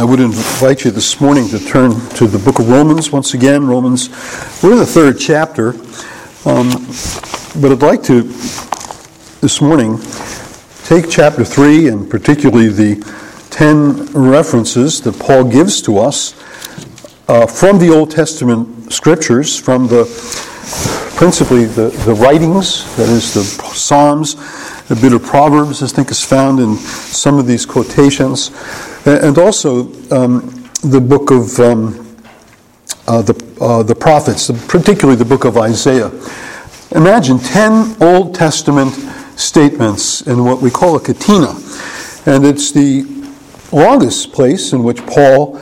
I would invite you this morning to turn to the book of Romans once again. Romans, we're in the third chapter. Um, but I'd like to, this morning, take chapter 3 and particularly the 10 references that Paul gives to us uh, from the Old Testament scriptures, from the principally the, the writings, that is the Psalms, a bit of Proverbs, I think is found in some of these quotations, and also um, the book of um, uh, the, uh, the prophets, particularly the book of Isaiah. Imagine 10 Old Testament statements in what we call a catena, and it's the longest place in which Paul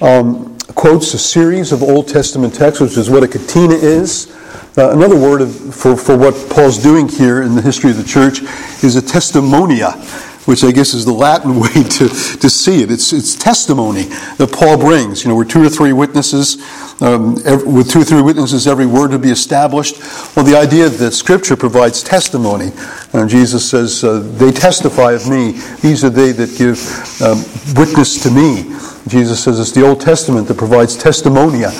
um, quotes a series of Old Testament texts, which is what a catena is. Uh, another word of, for, for what Paul's doing here in the history of the church is a testimonia, which I guess is the Latin way to, to see it. It's, it's testimony that Paul brings. You know, we're two or three witnesses, um, every, with two or three witnesses, every word to be established. Well, the idea that Scripture provides testimony. And Jesus says, uh, They testify of me. These are they that give um, witness to me. Jesus says it's the Old Testament that provides testimonia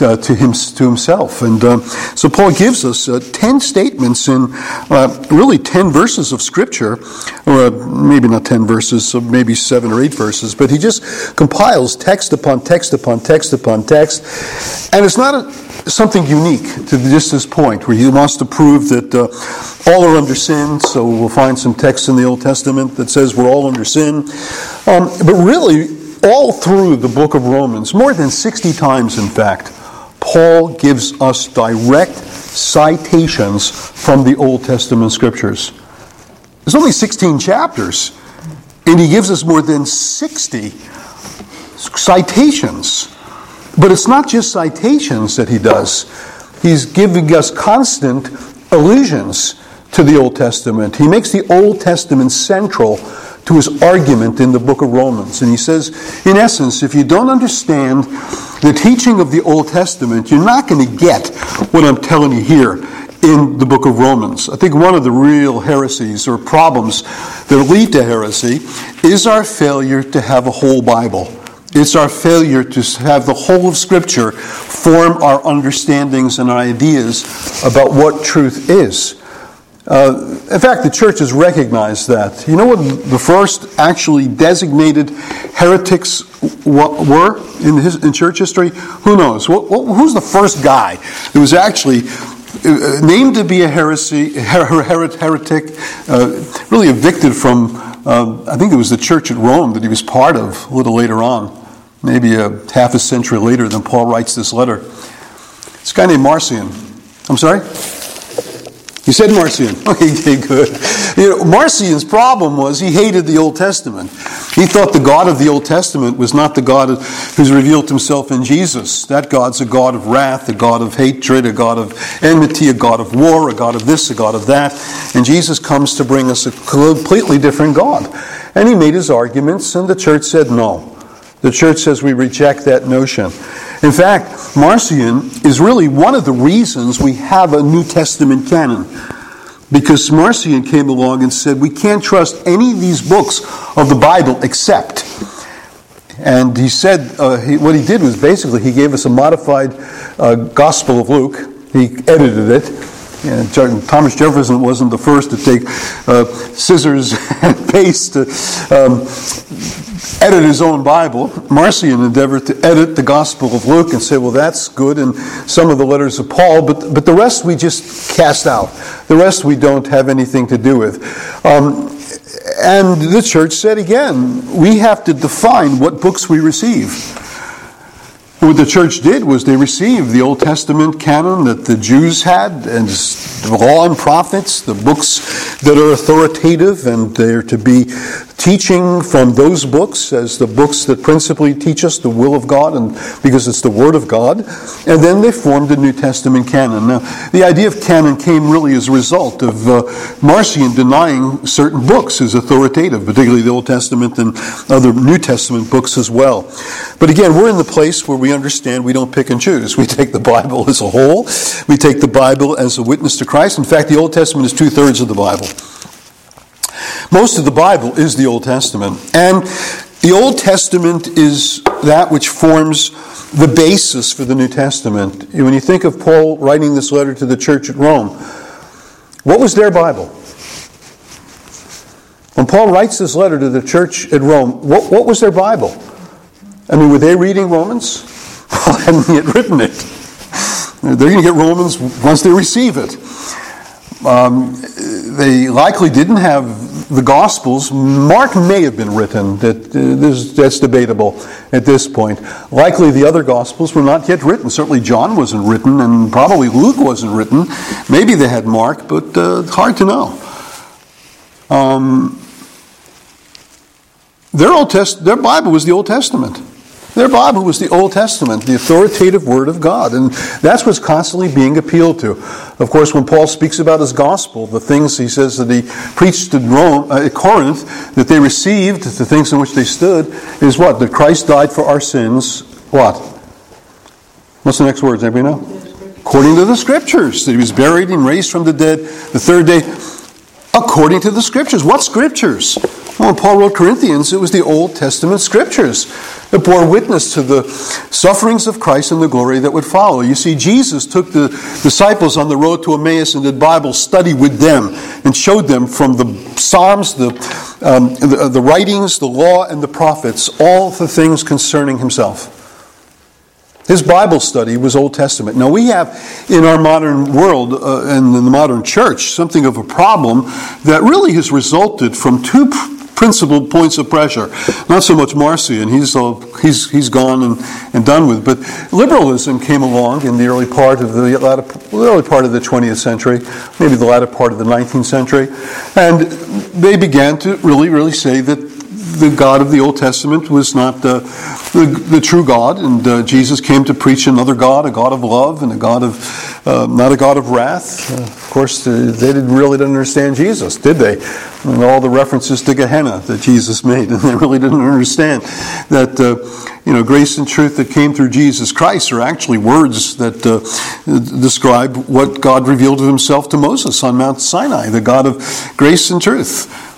uh, to, him, to himself. And um, so Paul gives us uh, 10 statements in uh, really 10 verses of Scripture, or uh, maybe not 10 verses, so maybe 7 or 8 verses, but he just compiles text upon text upon text upon text. And it's not a, something unique to just this point where he wants to prove that uh, all are under sin. So we'll find some text in the Old Testament that says we're all under sin. Um, but really, all through the book of Romans, more than 60 times in fact, Paul gives us direct citations from the Old Testament scriptures. There's only 16 chapters, and he gives us more than 60 citations. But it's not just citations that he does, he's giving us constant allusions to the Old Testament. He makes the Old Testament central to his argument in the book of Romans. And he says, in essence, if you don't understand the teaching of the Old Testament, you're not going to get what I'm telling you here in the book of Romans. I think one of the real heresies or problems that lead to heresy is our failure to have a whole Bible. It's our failure to have the whole of Scripture form our understandings and ideas about what truth is. Uh, in fact, the church has recognized that. You know what the first actually designated heretics were in, his, in church history? Who knows? who's the first guy that was actually uh, named to be a heresy, her, her, heretic, uh, really evicted from, uh, I think it was the church at Rome that he was part of a little later on, maybe a half a century later than Paul writes this letter. This guy named Marcion. I'm sorry? You said Marcion. Okay, good. You know, Marcion's problem was he hated the Old Testament. He thought the God of the Old Testament was not the God who's revealed himself in Jesus. That God's a God of wrath, a God of hatred, a God of enmity, a God of war, a God of this, a God of that. And Jesus comes to bring us a completely different God. And he made his arguments, and the church said no. The church says we reject that notion. In fact, Marcion is really one of the reasons we have a New Testament canon. Because Marcion came along and said, we can't trust any of these books of the Bible except. And he said, uh, he, what he did was basically he gave us a modified uh, Gospel of Luke. He edited it. And Thomas Jefferson wasn't the first to take uh, scissors and paste um, edit his own Bible. Marcion endeavored to edit the Gospel of Luke and say, well, that's good, and some of the letters of Paul, but, but the rest we just cast out. The rest we don't have anything to do with. Um, and the church said again, we have to define what books we receive. What the church did was they received the Old Testament canon that the Jews had, and the law and prophets, the books that are authoritative, and they're to be teaching from those books as the books that principally teach us the will of God, and because it's the Word of God. And then they formed the New Testament canon. Now, the idea of canon came really as a result of uh, Marcion denying certain books as authoritative, particularly the Old Testament and other New Testament books as well. But again, we're in the place where we understand we don't pick and choose. We take the Bible as a whole. We take the Bible as a witness to Christ. In fact, the Old Testament is two thirds of the Bible. Most of the Bible is the Old Testament. And The Old Testament is that which forms the basis for the New Testament. When you think of Paul writing this letter to the church at Rome, what was their Bible? When Paul writes this letter to the church at Rome, what, what was their Bible? I mean, were they reading Romans? Hadn't yet written it. They're going to get Romans once they receive it. Um, they likely didn't have the Gospels. Mark may have been written. That uh, that's debatable at this point. Likely, the other Gospels were not yet written. Certainly, John wasn't written, and probably Luke wasn't written. Maybe they had Mark, but uh, hard to know. Um, their Old Test, their Bible was the Old Testament. Their Bible was the Old Testament, the authoritative Word of God, and that's what's constantly being appealed to. Of course, when Paul speaks about his gospel, the things he says that he preached at Rome, uh, at Corinth, that they received, the things in which they stood, is what? That Christ died for our sins. What? What's the next words? Anybody know? According to the Scriptures, that he was buried and raised from the dead the third day. According to the Scriptures. What Scriptures? When Paul wrote Corinthians, it was the Old Testament Scriptures that bore witness to the sufferings of Christ and the glory that would follow. You see, Jesus took the disciples on the road to Emmaus and did Bible study with them and showed them from the Psalms, the, um, the, the writings, the law, and the prophets, all the things concerning himself. His Bible study was Old Testament. Now, we have in our modern world uh, and in the modern church something of a problem that really has resulted from two principal points of pressure. Not so much Marcion, he's, he's, he's gone and, and done with, but liberalism came along in the early part of the, latter, the early part of the 20th century, maybe the latter part of the 19th century, and they began to really, really say that the God of the Old Testament was not uh, the, the, true God, and uh, Jesus came to preach another God, a God of love, and a God of uh, not a God of wrath. Uh, of course, uh, they didn't really didn't understand Jesus, did they? And all the references to Gehenna that Jesus made, and they really didn't understand that uh, you know grace and truth that came through Jesus Christ are actually words that describe what God revealed of Himself to Moses on Mount Sinai, the God of grace and truth.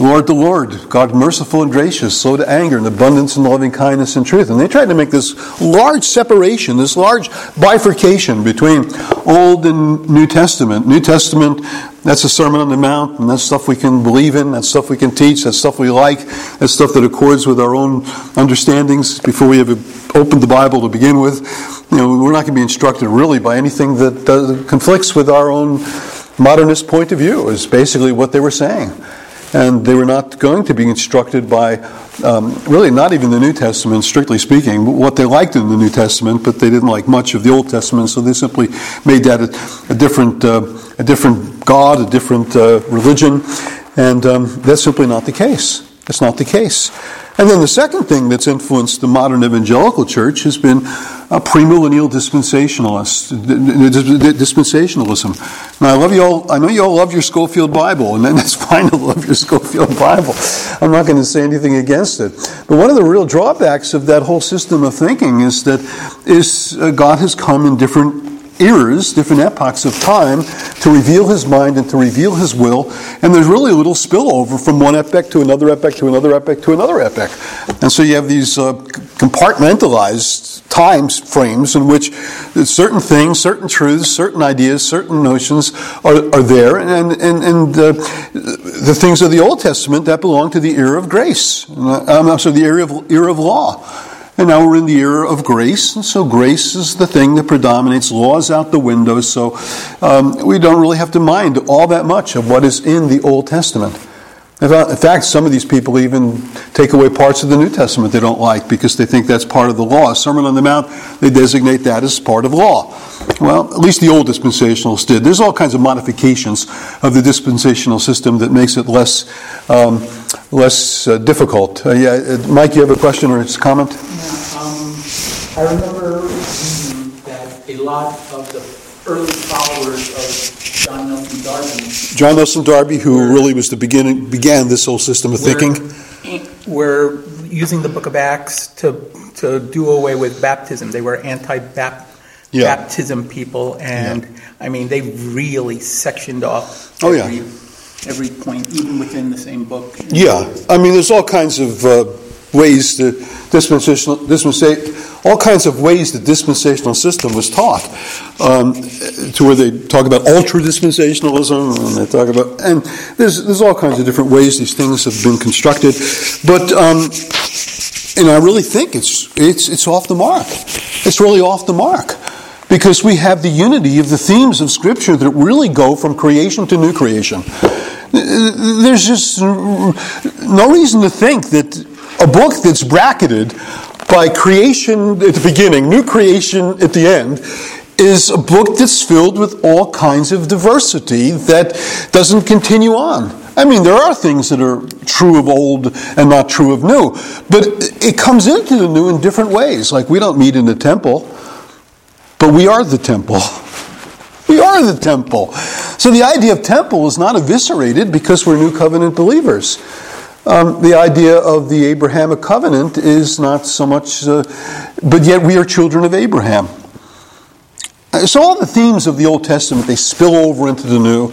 Lord the Lord, God merciful and gracious, slow to anger, and abundance in loving kindness and truth. And they tried to make this large separation, this large bifurcation between Old and New Testament. New Testament, that's the Sermon on the Mount, and that's stuff we can believe in, that's stuff we can teach, that's stuff we like, that's stuff that accords with our own understandings before we ever opened the Bible to begin with. You know, we're not going to be instructed really by anything that conflicts with our own modernist point of view, is basically what they were saying and they were not going to be instructed by um, really not even the New Testament, strictly speaking, what they liked in the New Testament, but they didn't like much of the Old Testament, so they simply made that a, a different, uh, a different God, a different uh, religion, and um, that's simply not the case. That's not the case. And then the second thing that's influenced the modern evangelical church has been a premillennial dispensationalist, dispensationalism. Now, I love you all. I know you all love your Scofield Bible, and that's fine to love your Scofield Bible. I'm not going to say anything against it. But one of the real drawbacks of that whole system of thinking is that is uh, God has come in different eras, different epochs of time, to reveal his mind and to reveal his will. And there's really a little spillover from one epoch to another epoch to another epoch to another epoch. And so you have these uh, compartmentalized time frames in which certain things, certain truths, certain ideas, certain notions are, are there, and, and, and uh, the things of the Old Testament that belong to the era of grace, uh, I'm the era of, era of law. And now we're in the era of grace, and so grace is the thing that predominates. Laws out the window, so um, we don't really have to mind all that much of what is in the Old Testament. In fact, some of these people even take away parts of the New Testament they don't like because they think that's part of the law. Sermon on the Mount, they designate that as part of law. Well, at least the old dispensationalists did. There's all kinds of modifications of the dispensational system that makes it less um, less uh, difficult. Uh, yeah, uh, Mike, you have a question or a comment? Yeah, um, I remember that a lot of the early followers of John Nelson Darby. John Nelson Darby, who really was the beginning began this whole system of thinking. Were using the Book of Acts to to do away with baptism. They were anti-baptism yeah. people, and yeah. I mean they really sectioned off. Oh yeah every point, even within the same book. Yeah, I mean, there's all kinds of uh, ways the dispensational, dispensational all kinds of ways the dispensational system was taught, um, to where they talk about ultra dispensationalism, and they talk about, and there's there's all kinds of different ways these things have been constructed, but um, and I really think it's it's it's off the mark. It's really off the mark because we have the unity of the themes of Scripture that really go from creation to new creation. There's just no reason to think that a book that's bracketed by creation at the beginning, new creation at the end, is a book that's filled with all kinds of diversity that doesn't continue on. I mean, there are things that are true of old and not true of new, but it comes into the new in different ways. Like, we don't meet in the temple, but we are the temple. We are the temple. So the idea of temple is not eviscerated because we're new covenant believers. Um, the idea of the Abrahamic covenant is not so much, uh, but yet we are children of Abraham. Uh, so all the themes of the Old Testament they spill over into the New,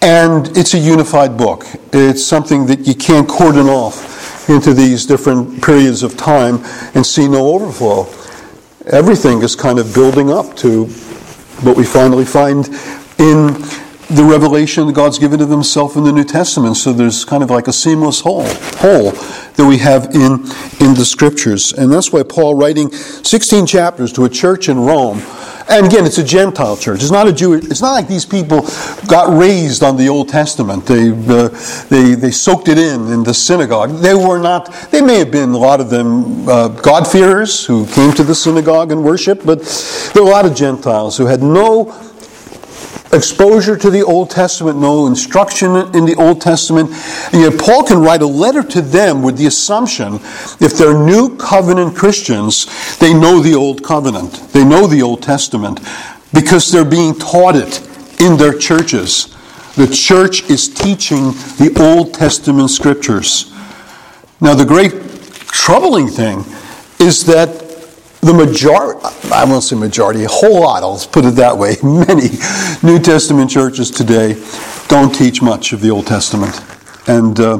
and it's a unified book. It's something that you can't cordon off into these different periods of time and see no overflow. Everything is kind of building up to what we finally find in the revelation that God's given of Himself in the New Testament. So there's kind of like a seamless whole, whole that we have in, in the Scriptures. And that's why Paul, writing 16 chapters to a church in Rome, and again, it's a Gentile church. It's not a Jewish. It's not like these people got raised on the Old Testament. They uh, they they soaked it in in the synagogue. They were not. They may have been a lot of them uh, God-fearers who came to the synagogue and worship, but there were a lot of Gentiles who had no exposure to the Old Testament, no instruction in the Old Testament. And yet Paul can write a letter to them with the assumption if they're new covenant Christians, they know the Old Covenant, they know the Old Testament, because they're being taught it in their churches. The church is teaching the Old Testament scriptures. Now, the great troubling thing is that the majority, I won't say majority, a whole lot, I'll put it that way, many New Testament churches today don't teach much of the Old Testament. And uh,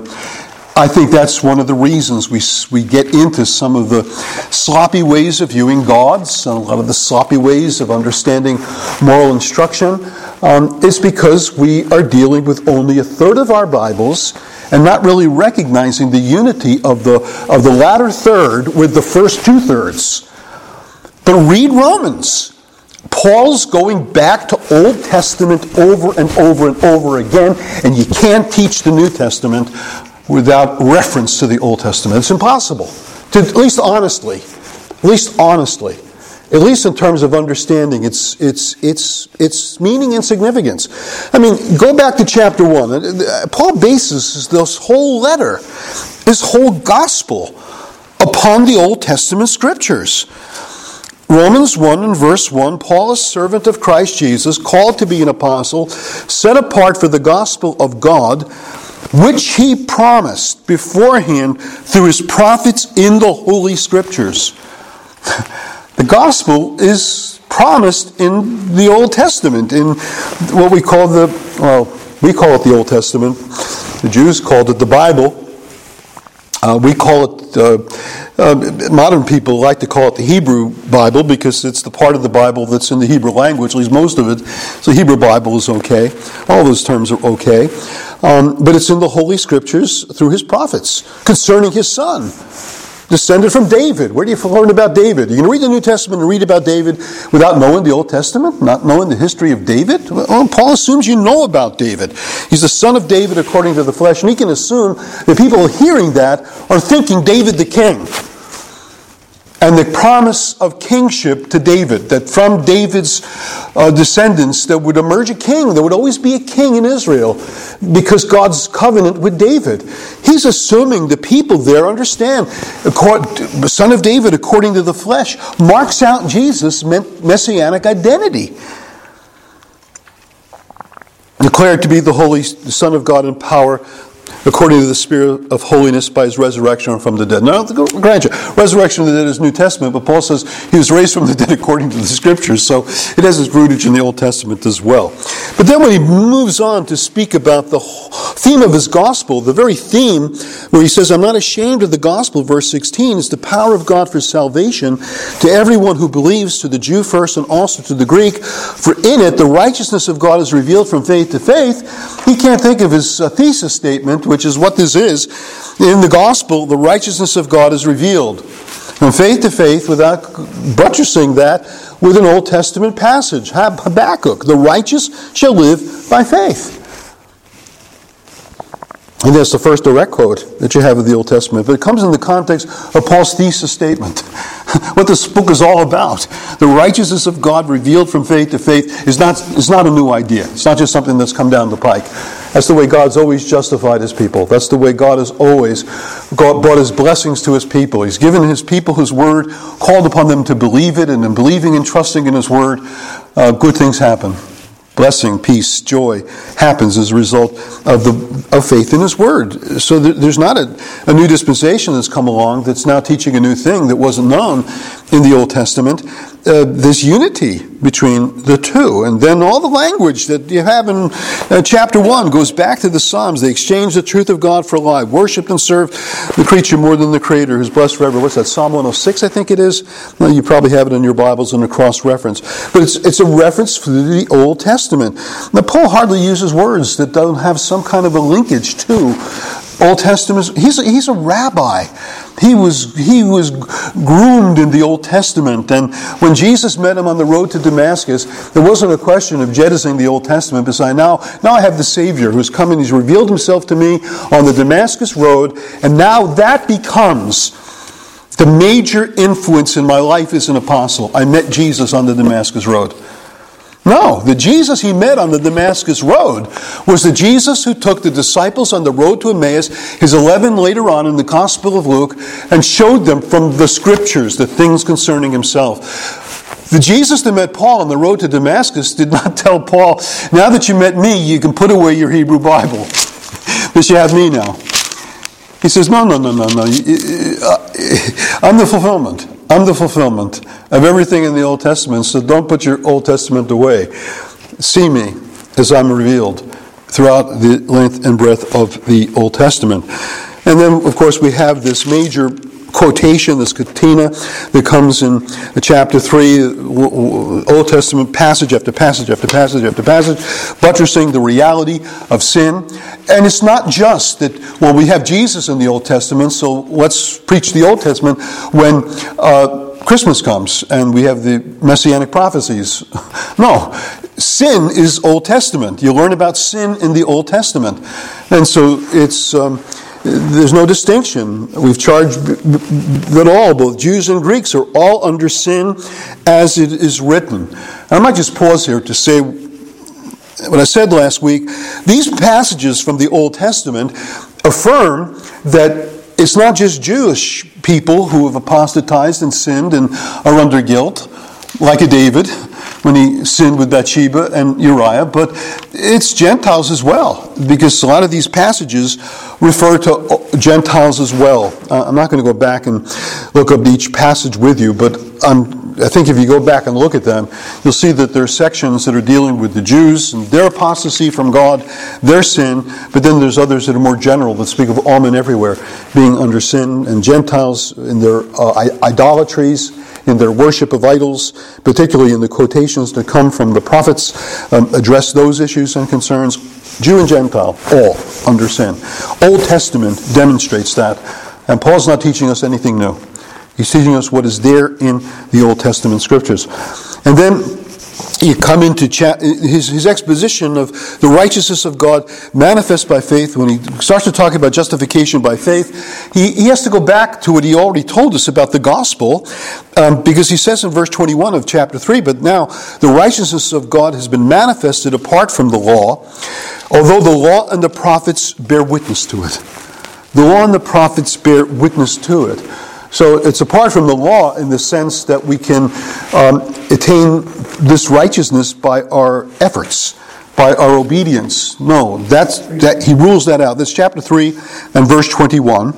I think that's one of the reasons we, we get into some of the sloppy ways of viewing gods, a lot of the sloppy ways of understanding moral instruction. Um, is because we are dealing with only a third of our Bibles and not really recognizing the unity of the, of the latter third with the first two thirds. But read Romans. Paul's going back to Old Testament over and over and over again, and you can't teach the New Testament without reference to the Old Testament. It's impossible. To, at least honestly. At least honestly. At least in terms of understanding its, its, its, its meaning and significance. I mean, go back to chapter 1. Uh, Paul bases this whole letter, this whole gospel, upon the Old Testament scriptures. Romans 1 and verse 1 Paul, a servant of Christ Jesus, called to be an apostle, set apart for the gospel of God, which he promised beforehand through his prophets in the Holy Scriptures. The gospel is promised in the Old Testament, in what we call the, well, we call it the Old Testament. The Jews called it the Bible. Uh, we call it, uh, uh, modern people like to call it the Hebrew Bible because it's the part of the Bible that's in the Hebrew language, at least most of it. So, Hebrew Bible is okay. All those terms are okay. Um, but it's in the Holy Scriptures through his prophets concerning his son descended from David. Where do you learn about David? You can read the New Testament and read about David without knowing the Old Testament, not knowing the history of David. Well, Paul assumes you know about David. He's the son of David according to the flesh, and he can assume that people hearing that are thinking David the king and the promise of kingship to David, that from David's uh, descendants there would emerge a king. There would always be a king in Israel because God's covenant with David. He's assuming the people there understand. The son of David, according to the flesh, marks out Jesus' messianic identity. Declared to be the Holy Son of God in power according to the Spirit of holiness by his resurrection from the dead. Now, grant you, resurrection of the dead is New Testament, but Paul says he was raised from the dead according to the Scriptures, so it has its rootage in the Old Testament as well. But then when he moves on to speak about the theme of his gospel, the very theme where he says, I'm not ashamed of the gospel, verse 16, is the power of God for salvation to everyone who believes, to the Jew first and also to the Greek. For in it, the righteousness of God is revealed from faith to faith. He can't think of his uh, thesis statement, which is what this is. In the gospel, the righteousness of God is revealed from faith to faith without buttressing that with an Old Testament passage. Habakkuk, the righteous shall live by faith. And that's the first direct quote that you have of the Old Testament. But it comes in the context of Paul's thesis statement. what this book is all about. The righteousness of God revealed from faith to faith is not, is not a new idea. It's not just something that's come down the pike. That's the way God's always justified his people. That's the way God has always brought his blessings to his people. He's given his people his word, called upon them to believe it, and in believing and trusting in his word, uh, good things happen blessing, peace, joy happens as a result of, the, of faith in His Word. So there's not a, a new dispensation that's come along that's now teaching a new thing that wasn't known in the Old Testament uh, this unity between the two. And then all the language that you have in uh, chapter 1 goes back to the Psalms. They exchange the truth of God for a lie, worshiped and served the creature more than the Creator, who's blessed forever. What's that, Psalm 106, I think it is? Well, you probably have it in your Bibles in a cross reference. But it's, it's a reference to the Old Testament. Now, Paul hardly uses words that don't have some kind of a linkage to Old Testament. He's a, he's a rabbi. He was, he was groomed in the Old Testament. And when Jesus met him on the road to Damascus, there wasn't a question of jettisoning the Old Testament, saying, now, now I have the Savior who's come and he's revealed himself to me on the Damascus road. And now that becomes the major influence in my life as an apostle. I met Jesus on the Damascus road. No, the Jesus he met on the Damascus Road was the Jesus who took the disciples on the road to Emmaus, his 11 later on in the Gospel of Luke, and showed them from the scriptures the things concerning himself. The Jesus that met Paul on the road to Damascus did not tell Paul, now that you met me, you can put away your Hebrew Bible, because you have me now. He says, no, no, no, no, no. Uh, I'm the fulfillment. I'm the fulfillment of everything in the Old Testament, so don't put your Old Testament away. See me as I'm revealed throughout the length and breadth of the Old Testament. And then, of course, we have this major quotation, this catena that comes in chapter 3, Old Testament passage after passage after passage after passage, buttressing the reality of sin. And it's not just that, well, we have Jesus in the Old Testament, so let's preach the Old Testament when uh, Christmas comes and we have the messianic prophecies. No, sin is Old Testament. You learn about sin in the Old Testament. And so it's. Um, there's no distinction. We've charged that all, both Jews and Greeks, are all under sin as it is written. And I might just pause here to say what I said last week. These passages from the Old Testament affirm that it's not just Jewish people who have apostatized and sinned and are under guilt, like a David when he sinned with Bathsheba and Uriah, but it's Gentiles as well, because a lot of these passages refer to Gentiles as well. Uh, I'm not going to go back and look up each passage with you, but I'm I think if you go back and look at them, you'll see that there are sections that are dealing with the Jews and their apostasy from God, their sin, but then there's others that are more general that speak of all men everywhere being under sin and Gentiles in their uh, idolatries, in their worship of idols, particularly in the quotations that come from the prophets, um, address those issues and concerns. Jew and Gentile, all under sin. Old Testament demonstrates that, and Paul's not teaching us anything new. He's teaching us what is there in the Old Testament scriptures. And then you come into cha- his, his exposition of the righteousness of God manifest by faith. When he starts to talk about justification by faith, he, he has to go back to what he already told us about the gospel, um, because he says in verse 21 of chapter 3, But now the righteousness of God has been manifested apart from the law, although the law and the prophets bear witness to it. The law and the prophets bear witness to it. So it's apart from the law in the sense that we can um, attain this righteousness by our efforts, by our obedience. No, that's that he rules that out. This chapter 3 and verse 21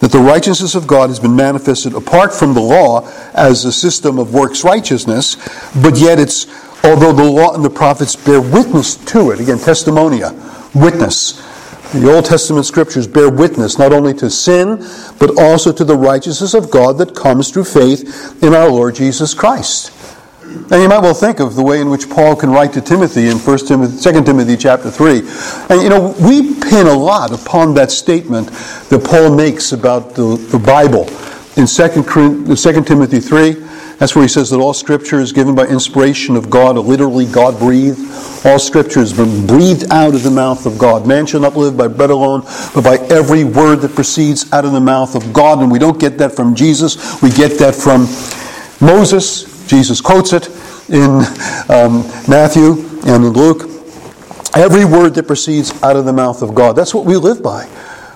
that the righteousness of God has been manifested apart from the law as a system of works righteousness, but yet it's although the law and the prophets bear witness to it. Again, testimonia, witness. The Old Testament scriptures bear witness not only to sin, but also to the righteousness of God that comes through faith in our Lord Jesus Christ. And you might well think of the way in which Paul can write to Timothy in 1 Timothy, 2 Timothy chapter 3. And you know, we pin a lot upon that statement that Paul makes about the, the Bible. In 2, 2 Timothy 3, that's where he says that all scripture is given by inspiration of God, literally God breathed. All scripture has been breathed out of the mouth of God. Man shall not live by bread alone, but by every word that proceeds out of the mouth of God. And we don't get that from Jesus, we get that from Moses, Jesus quotes it in um, Matthew and in Luke. Every word that proceeds out of the mouth of God. That's what we live by.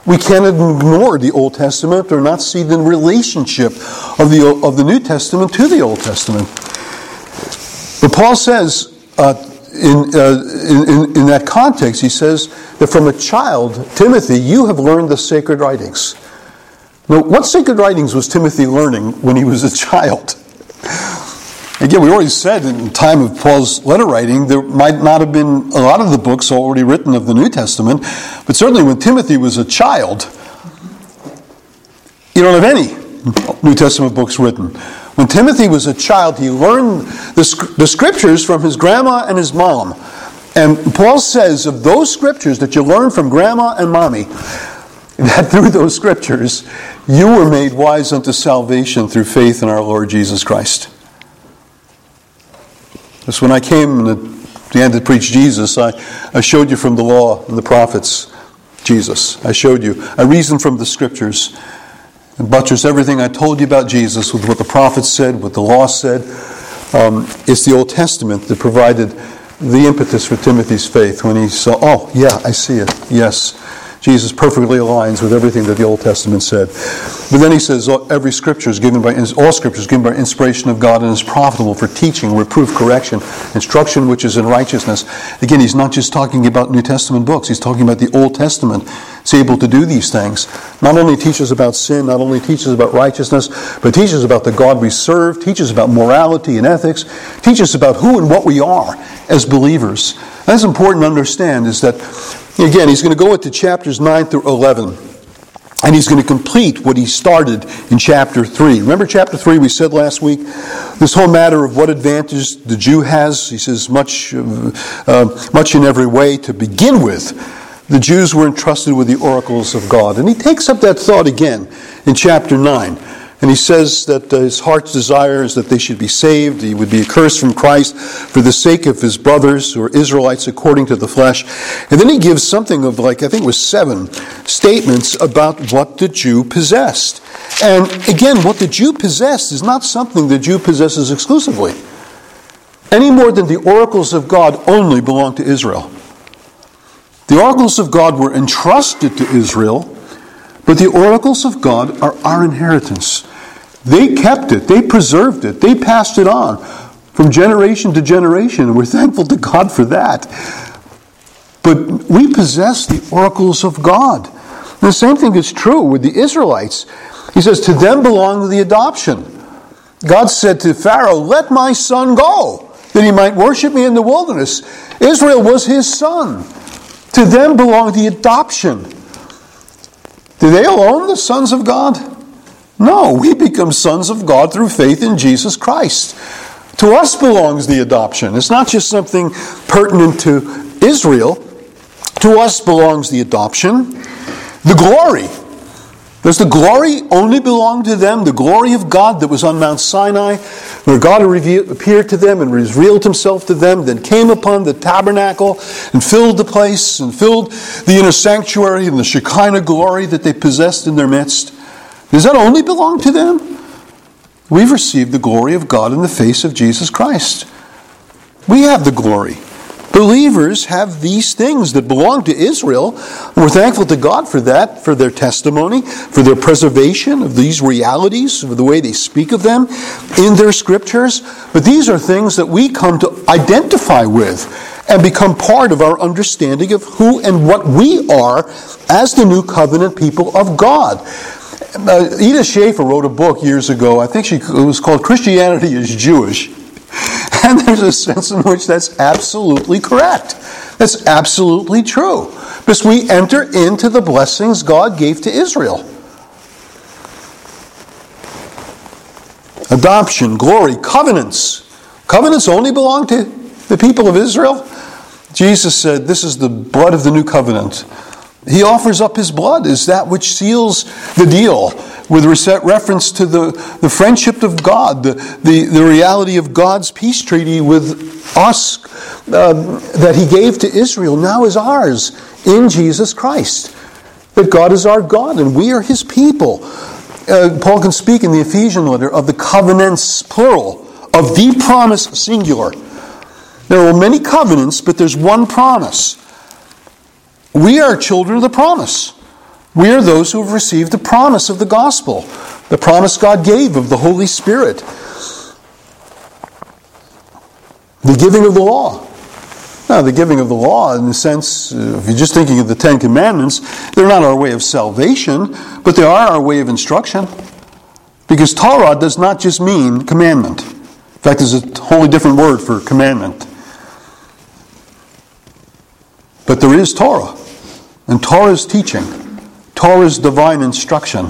We can't ignore the Old Testament or not see the relationship of the, of the New Testament to the Old Testament. But Paul says, uh, in, uh, in, in, that context, he says that from a child, Timothy, you have learned the sacred writings. Now, what sacred writings was Timothy learning when he was a child? Again, we already said in time of Paul's letter writing, there might not have been a lot of the books already written of the New Testament, but certainly when Timothy was a child, you don't have any New Testament books written. When Timothy was a child, he learned the, the scriptures from his grandma and his mom. And Paul says of those scriptures that you learned from grandma and mommy, that through those scriptures you were made wise unto salvation through faith in our Lord Jesus Christ. When I came the end to preach Jesus, I, I showed you from the law and the prophets Jesus. I showed you. I reasoned from the scriptures and buttressed everything I told you about Jesus with what the prophets said, what the law said. Um, it's the Old Testament that provided the impetus for Timothy's faith when he saw, oh, yeah, I see it. Yes. Jesus perfectly aligns with everything that the Old Testament said. But then he says every scripture is given by all scripture is given by inspiration of God and is profitable for teaching, reproof, correction, instruction which is in righteousness. Again, he's not just talking about New Testament books, he's talking about the Old Testament. It's able to do these things. Not only teaches about sin, not only teaches about righteousness, but teaches about the God we serve, teaches about morality and ethics, teaches about who and what we are as believers. That's important to understand is that Again, he's going to go into chapters 9 through 11. And he's going to complete what he started in chapter 3. Remember chapter 3 we said last week? This whole matter of what advantage the Jew has. He says, much, uh, much in every way to begin with. The Jews were entrusted with the oracles of God. And he takes up that thought again in chapter 9. And he says that uh, his heart's desire is that they should be saved. He would be accursed from Christ for the sake of his brothers who are Israelites according to the flesh. And then he gives something of like, I think it was seven statements about what the Jew possessed. And again, what the Jew possessed is not something the Jew possesses exclusively. Any more than the oracles of God only belong to Israel. The oracles of God were entrusted to Israel, but the oracles of God are our inheritance. They kept it, they preserved it, they passed it on from generation to generation, and we're thankful to God for that. But we possess the oracles of God. The same thing is true with the Israelites. He says, To them belong the adoption. God said to Pharaoh, Let my son go, that he might worship me in the wilderness. Israel was his son. To them belong the adoption. Do they alone the sons of God? No, we become sons of God through faith in Jesus Christ. To us belongs the adoption. It's not just something pertinent to Israel. To us belongs the adoption. The glory. Does the glory only belong to them? The glory of God that was on Mount Sinai, where God appeared to them and revealed himself to them, then came upon the tabernacle and filled the place and filled the inner sanctuary and the Shekinah glory that they possessed in their midst. Does that only belong to them? We've received the glory of God in the face of Jesus Christ. We have the glory. Believers have these things that belong to Israel. We're thankful to God for that, for their testimony, for their preservation of these realities, of the way they speak of them in their scriptures. But these are things that we come to identify with and become part of our understanding of who and what we are as the new covenant people of God. Uh, Edith Schaeffer wrote a book years ago. I think she, it was called Christianity is Jewish. And there's a sense in which that's absolutely correct. That's absolutely true. Because we enter into the blessings God gave to Israel. Adoption, glory, covenants. Covenants only belong to the people of Israel. Jesus said, This is the blood of the new covenant. He offers up his blood as that which seals the deal with reference to the, the friendship of God, the, the, the reality of God's peace treaty with us um, that he gave to Israel now is ours in Jesus Christ. That God is our God and we are his people. Uh, Paul can speak in the Ephesian letter of the covenants, plural, of the promise, singular. There are many covenants, but there's one promise. We are children of the promise. We are those who have received the promise of the gospel, the promise God gave of the Holy Spirit, the giving of the law. Now, the giving of the law, in the sense, uh, if you're just thinking of the Ten Commandments, they're not our way of salvation, but they are our way of instruction. Because Torah does not just mean commandment. In fact, there's a wholly different word for commandment. But there is Torah. And Torah's teaching, Torah's divine instruction.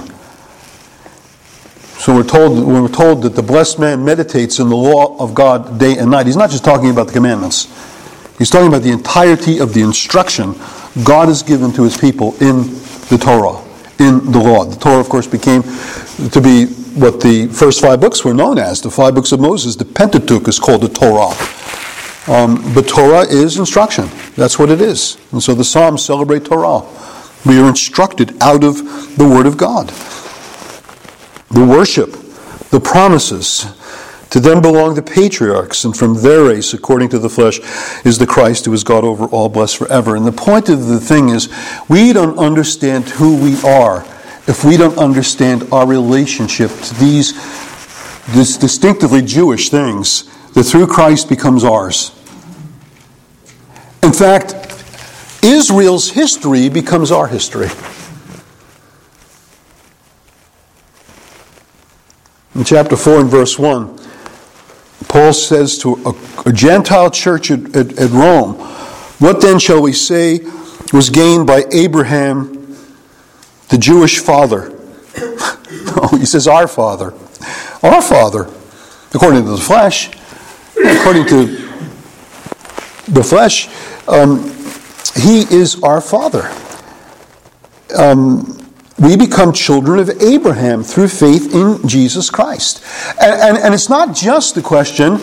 So we're told, we're told that the blessed man meditates in the law of God day and night, he's not just talking about the commandments. He's talking about the entirety of the instruction God has given to his people in the Torah, in the law. The Torah, of course, became to be what the first five books were known as, the five books of Moses. The Pentateuch is called the Torah. Um, but Torah is instruction. That's what it is. And so the Psalms celebrate Torah. We are instructed out of the Word of God. The worship, the promises, to them belong the patriarchs, and from their race, according to the flesh, is the Christ who is God over all, blessed forever. And the point of the thing is, we don't understand who we are if we don't understand our relationship to these, these distinctively Jewish things that through Christ becomes ours. In fact, Israel's history becomes our history. In chapter 4 and verse 1, Paul says to a, a Gentile church at, at, at Rome, What then shall we say was gained by Abraham, the Jewish father? oh, he says, Our father. Our father, according to the flesh according to the flesh, um, he is our father. Um, we become children of Abraham through faith in Jesus Christ. And, and, and, it's not just the question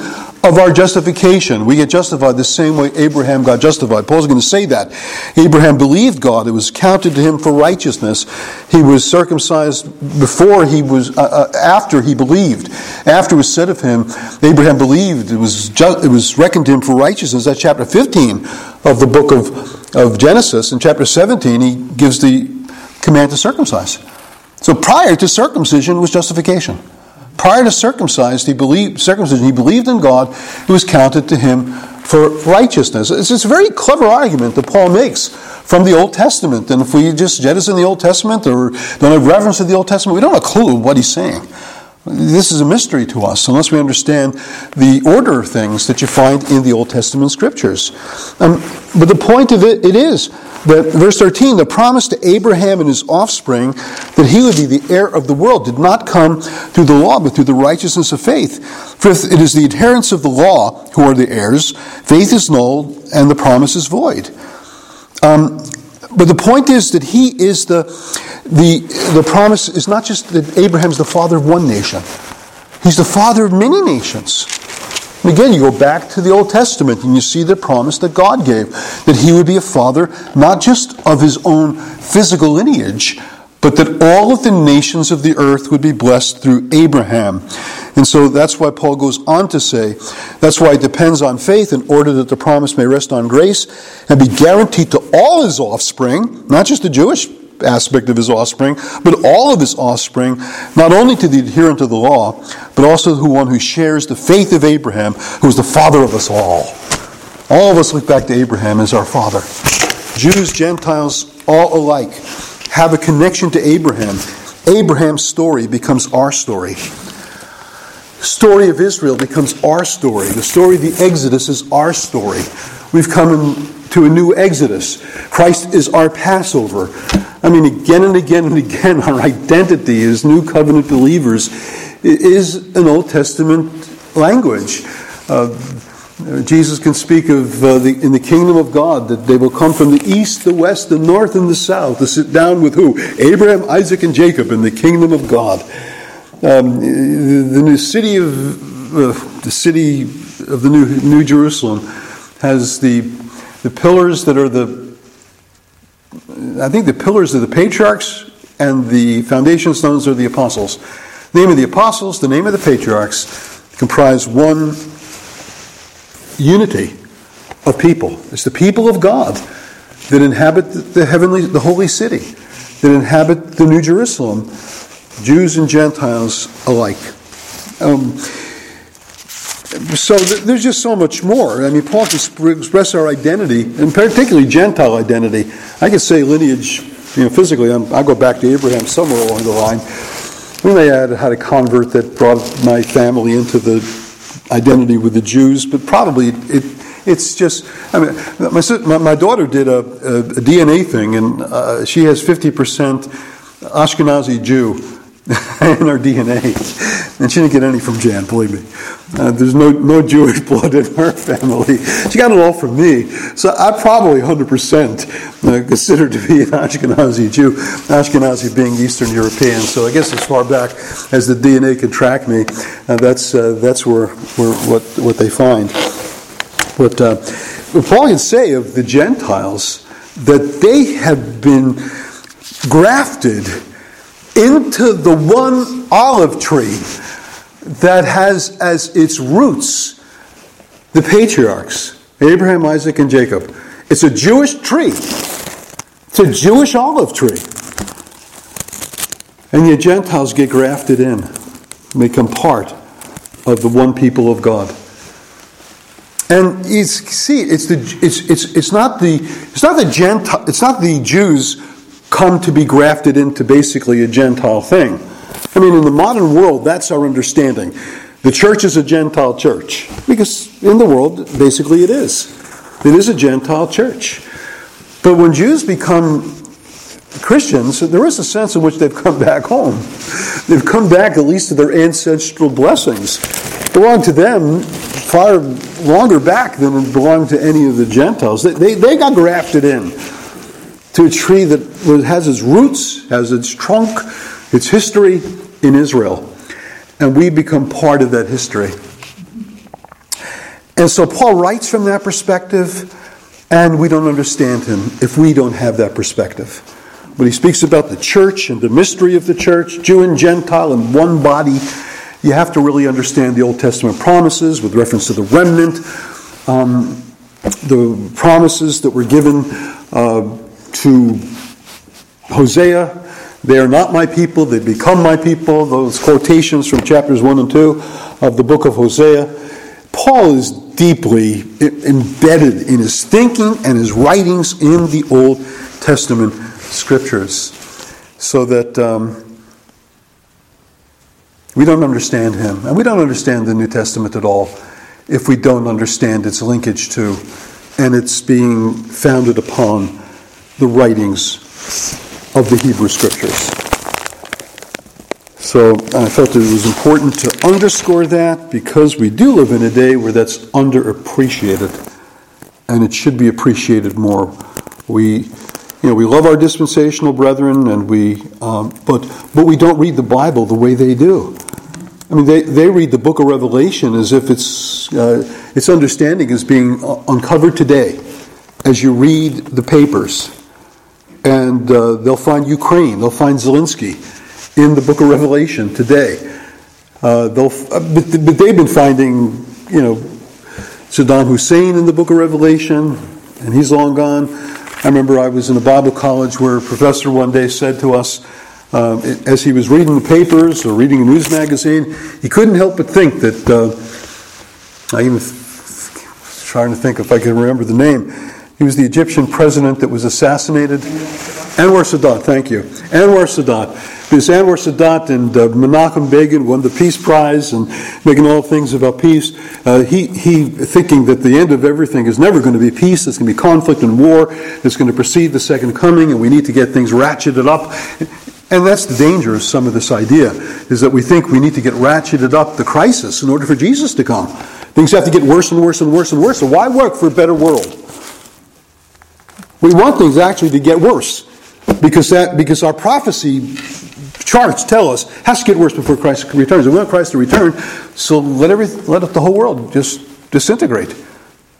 of our justification. We get justified the same way Abraham got justified. Paul's going to say that. Abraham believed God, it was counted to him for righteousness. He was circumcised before he was, uh, uh, after he believed. After it was said of him, Abraham believed, it was, just, it was reckoned to him for righteousness. That's chapter 15 of the book of, of Genesis. In chapter 17, he gives the command to circumcise. So prior to circumcision was justification. Prior to circumcised, he believed circumcision, he believed in God, it was counted to him for righteousness. It's, it's a very clever argument that Paul makes from the Old Testament. And if we just jettison the Old Testament or don't have reference to the Old Testament, we don't have a clue what he's saying. This is a mystery to us unless we understand the order of things that you find in the Old Testament scriptures. Um, but the point of it, it is that, verse 13, the promise to Abraham and his offspring that he would be the heir of the world did not come through the law, but through the righteousness of faith. For it is the adherents of the law who are the heirs, faith is null and the promise is void. Um, but the point is that he is the, the, the promise is not just that Abraham's the father of one nation, he's the father of many nations. And again, you go back to the Old Testament and you see the promise that God gave that he would be a father not just of his own physical lineage, but that all of the nations of the earth would be blessed through Abraham. And so that's why Paul goes on to say, that's why it depends on faith in order that the promise may rest on grace and be guaranteed to all his offspring, not just the Jewish aspect of his offspring, but all of his offspring, not only to the adherent of the law, but also to one who shares the faith of Abraham, who is the father of us all. All of us look back to Abraham as our father. Jews, Gentiles, all alike have a connection to Abraham. Abraham's story becomes our story. Story of Israel becomes our story. The story of the Exodus is our story. We've come to a new Exodus. Christ is our Passover. I mean, again and again and again, our identity as new covenant believers is an Old Testament language. Uh, Jesus can speak of uh, the, in the kingdom of God that they will come from the east, the west, the north, and the south to sit down with who? Abraham, Isaac, and Jacob in the kingdom of God. Um, the, the city of uh, the city of the new New Jerusalem has the the pillars that are the I think the pillars are the patriarchs and the foundation stones are the apostles. The name of the apostles, the name of the patriarchs comprise one unity of people. It's the people of God that inhabit the heavenly, the holy city, that inhabit the New Jerusalem, Jews and Gentiles alike. Um, so there's just so much more. I mean, Paul can express our identity, and particularly Gentile identity. I could say lineage, you know, physically. I'm, i go back to Abraham somewhere along the line. We may have had a convert that brought my family into the identity with the Jews, but probably it, it's just. I mean, my, my daughter did a, a, a DNA thing, and uh, she has 50% Ashkenazi Jew in her DNA. And she didn't get any from Jan, believe me. Uh, there's no, no Jewish blood in her family. She got it all from me. So I probably 100% uh, considered to be an Ashkenazi Jew, Ashkenazi being Eastern European. So I guess as far back as the DNA can track me, uh, that's, uh, that's where, where what, what they find. But uh, Paul can say of the Gentiles that they have been grafted into the one olive tree that has as its roots the patriarchs Abraham, Isaac, and Jacob. It's a Jewish tree, it's a Jewish olive tree. And yet Gentiles get grafted in, become part of the one people of God. And you see, it's the it's it's it's not the it's not the Gentile it's not the Jews come to be grafted into basically a Gentile thing. I mean, in the modern world, that's our understanding. The church is a Gentile church because in the world, basically, it is. It is a Gentile church. But when Jews become Christians, there is a sense in which they've come back home. They've come back at least to their ancestral blessings. Belong to them far longer back than belonged to any of the Gentiles. They, they, they got grafted in to a tree that has its roots, has its trunk, its history in Israel. And we become part of that history. And so Paul writes from that perspective, and we don't understand him if we don't have that perspective. When he speaks about the church and the mystery of the church, Jew and Gentile in one body, you have to really understand the Old Testament promises with reference to the remnant, um, the promises that were given uh, to Hosea they are not my people, they become my people. Those quotations from chapters 1 and 2 of the book of Hosea. Paul is deeply embedded in his thinking and his writings in the Old Testament scriptures so that um, we don't understand him. And we don't understand the New Testament at all if we don't understand its linkage to and its being founded upon the writings of the Hebrew Scriptures. So I felt it was important to underscore that because we do live in a day where that's underappreciated, and it should be appreciated more. We, you know, we love our dispensational brethren, and we, um, but but we don't read the Bible the way they do. I mean, they, they read the book of Revelation as if it's uh, its understanding is being uncovered today as you read the papers and uh, they'll find Ukraine, they'll find Zelensky in the book of Revelation today. Uh, they'll, uh, but, but, they've been finding, you know, Saddam Hussein in the book of Revelation, and he's long gone. I remember I was in a Bible college where a professor one day said to us, um, as he was reading the papers or reading a news magazine, he couldn't help but think that uh, I even trying to think if I can remember the name. He was the Egyptian president that was assassinated. Anwar Sadat, thank you. Anwar Sadat. Because Anwar Sadat and uh, Menachem Begin won the Peace Prize and making all things about peace. Uh, he, he thinking that the end of everything is never going to be peace, it's going to be conflict and war, it's going to precede the second coming, and we need to get things ratcheted up. And that's the danger of some of this idea, is that we think we need to get ratcheted up the crisis in order for Jesus to come. Things have to get worse and worse and worse and worse. So why work for a better world? We want things actually to get worse because that because our prophecy charts tell us has to get worse before Christ returns. We want Christ to return, so let every let the whole world just disintegrate.